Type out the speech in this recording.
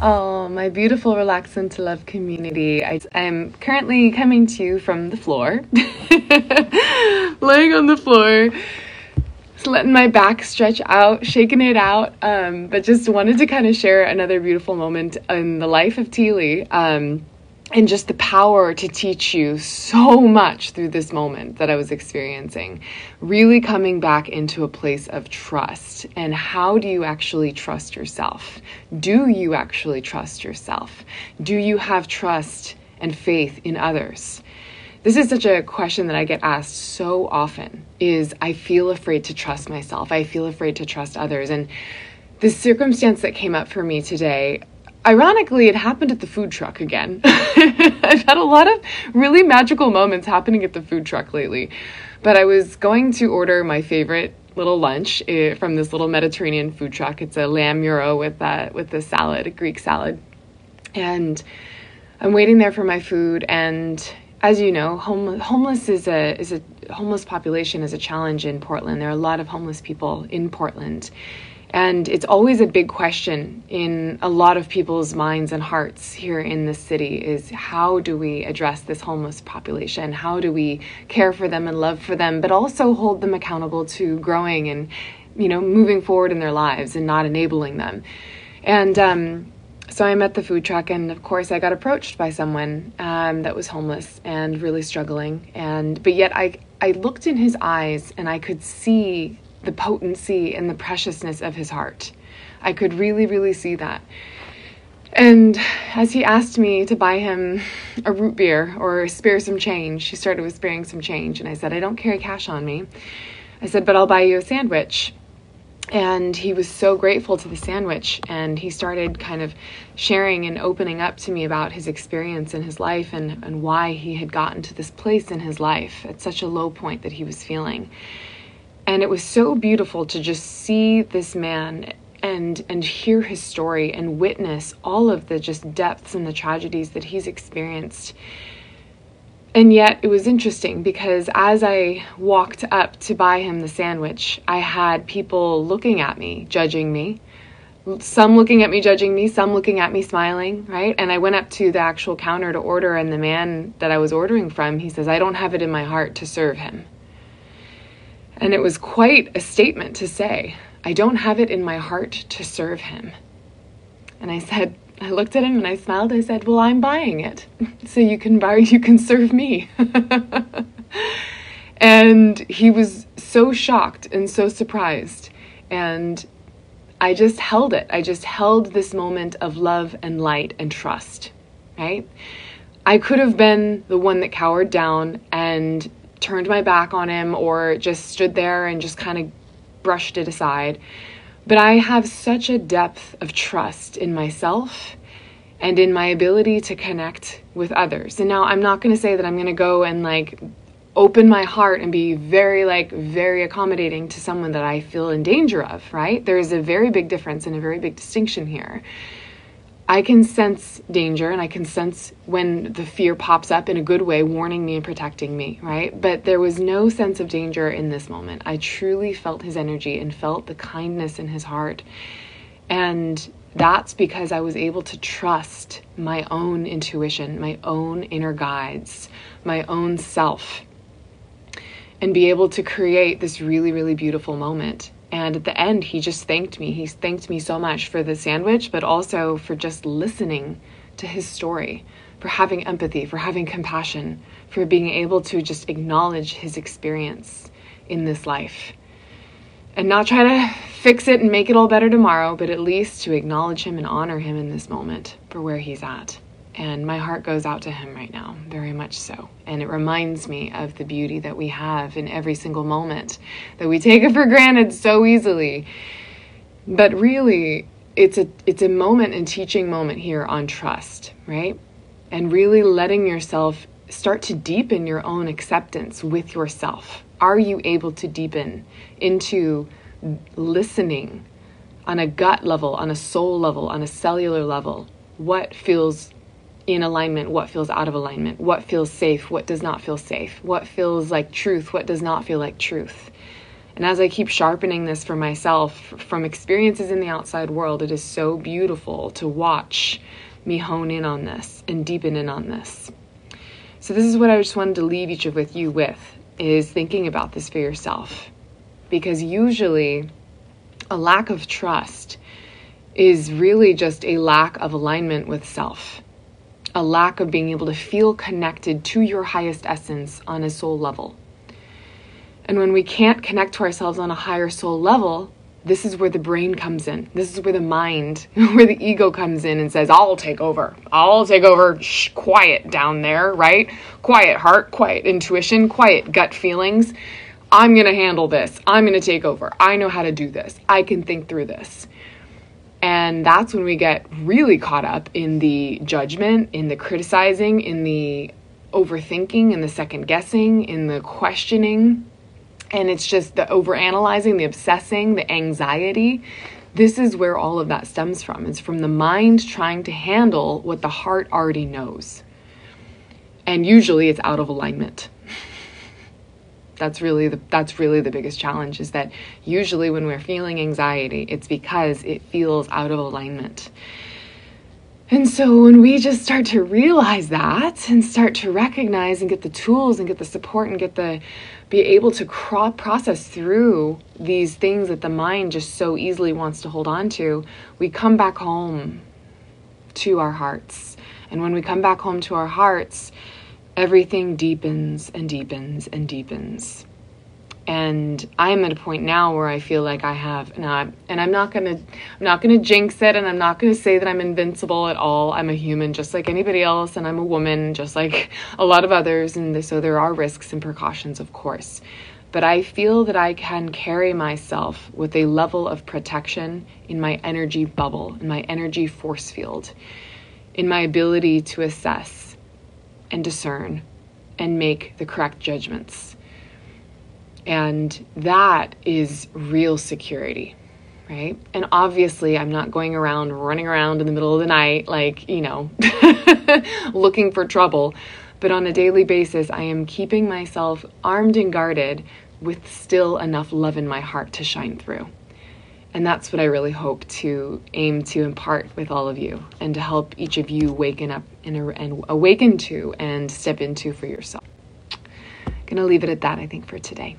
Oh, my beautiful Relax into Love community. I, am currently coming to you from the floor, laying on the floor, just letting my back stretch out, shaking it out. Um, but just wanted to kind of share another beautiful moment in the life of Teely. Um, and just the power to teach you so much through this moment that I was experiencing. Really coming back into a place of trust. And how do you actually trust yourself? Do you actually trust yourself? Do you have trust and faith in others? This is such a question that I get asked so often is I feel afraid to trust myself. I feel afraid to trust others. And the circumstance that came up for me today, ironically, it happened at the food truck again. I've had a lot of really magical moments happening at the food truck lately. But I was going to order my favorite little lunch uh, from this little Mediterranean food truck. It's a lamb gyro with uh, with a salad, a Greek salad, and I'm waiting there for my food. And as you know, homeless homeless is a is a homeless population is a challenge in Portland. There are a lot of homeless people in Portland, and it's always a big question in a lot of people's minds and hearts here in the city is how do we address this homeless population? How do we care for them and love for them, but also hold them accountable to growing and, you know, moving forward in their lives and not enabling them? And um, so I'm at the food truck, and of course, I got approached by someone um, that was homeless and really struggling. And but yet, I I looked in his eyes and I could see the potency and the preciousness of his heart. I could really, really see that. And as he asked me to buy him a root beer or spare some change, he started with sparing some change. And I said, I don't carry cash on me. I said, but I'll buy you a sandwich. And he was so grateful to the sandwich. And he started kind of sharing and opening up to me about his experience in his life and, and why he had gotten to this place in his life at such a low point that he was feeling. And it was so beautiful to just see this man and and hear his story and witness all of the just depths and the tragedies that he's experienced. And yet it was interesting because as I walked up to buy him the sandwich, I had people looking at me, judging me. Some looking at me, judging me, some looking at me, smiling, right? And I went up to the actual counter to order, and the man that I was ordering from, he says, I don't have it in my heart to serve him. And it was quite a statement to say, I don't have it in my heart to serve him. And I said, I looked at him and I smiled. I said, Well, I'm buying it. So you can buy, you can serve me. and he was so shocked and so surprised. And I just held it. I just held this moment of love and light and trust, right? I could have been the one that cowered down and turned my back on him or just stood there and just kind of brushed it aside. But I have such a depth of trust in myself and in my ability to connect with others. And now I'm not going to say that I'm going to go and like open my heart and be very like very accommodating to someone that I feel in danger of, right? There is a very big difference and a very big distinction here. I can sense danger and I can sense when the fear pops up in a good way, warning me and protecting me, right? But there was no sense of danger in this moment. I truly felt his energy and felt the kindness in his heart. And that's because I was able to trust my own intuition, my own inner guides, my own self, and be able to create this really, really beautiful moment. And at the end, he just thanked me. He thanked me so much for the sandwich, but also for just listening to his story, for having empathy, for having compassion, for being able to just acknowledge his experience in this life. And not try to fix it and make it all better tomorrow, but at least to acknowledge him and honor him in this moment for where he's at. And my heart goes out to him right now, very much so. And it reminds me of the beauty that we have in every single moment, that we take it for granted so easily. But really, it's a it's a moment and teaching moment here on trust, right? And really letting yourself start to deepen your own acceptance with yourself. Are you able to deepen into listening on a gut level, on a soul level, on a cellular level? What feels in alignment, what feels out of alignment, what feels safe, what does not feel safe, what feels like truth, what does not feel like truth. And as I keep sharpening this for myself from experiences in the outside world, it is so beautiful to watch me hone in on this and deepen in on this. So this is what I just wanted to leave each of with you with is thinking about this for yourself. Because usually a lack of trust is really just a lack of alignment with self. A lack of being able to feel connected to your highest essence on a soul level. And when we can't connect to ourselves on a higher soul level, this is where the brain comes in. This is where the mind, where the ego comes in and says, I'll take over. I'll take over. Shh, quiet down there, right? Quiet heart, quiet intuition, quiet gut feelings. I'm going to handle this. I'm going to take over. I know how to do this. I can think through this. And that's when we get really caught up in the judgment, in the criticizing, in the overthinking, in the second guessing, in the questioning and it's just the overanalyzing, the obsessing, the anxiety. This is where all of that stems from. It's from the mind trying to handle what the heart already knows. And usually it's out of alignment. That's really the that's really the biggest challenge is that usually when we're feeling anxiety, it's because it feels out of alignment. And so when we just start to realize that and start to recognize and get the tools and get the support and get the be able to cro- process through these things that the mind just so easily wants to hold on to, we come back home to our hearts. And when we come back home to our hearts, everything deepens and deepens and deepens and I'm at a point now where I feel like I have and and I'm not gonna I'm not gonna jinx it and I'm not gonna say that I'm invincible at all. I'm a human just like anybody else and I'm a woman just like a lot of others and so there are risks and precautions of course. But I feel that I can carry myself with a level of protection in my energy bubble, in my energy force field, in my ability to assess and discern and make the correct judgments and that is real security, right? And obviously, I'm not going around running around in the middle of the night, like, you know, looking for trouble. But on a daily basis, I am keeping myself armed and guarded with still enough love in my heart to shine through. And that's what I really hope to aim to impart with all of you and to help each of you waken up and, and awaken to and step into for yourself. Gonna leave it at that, I think, for today.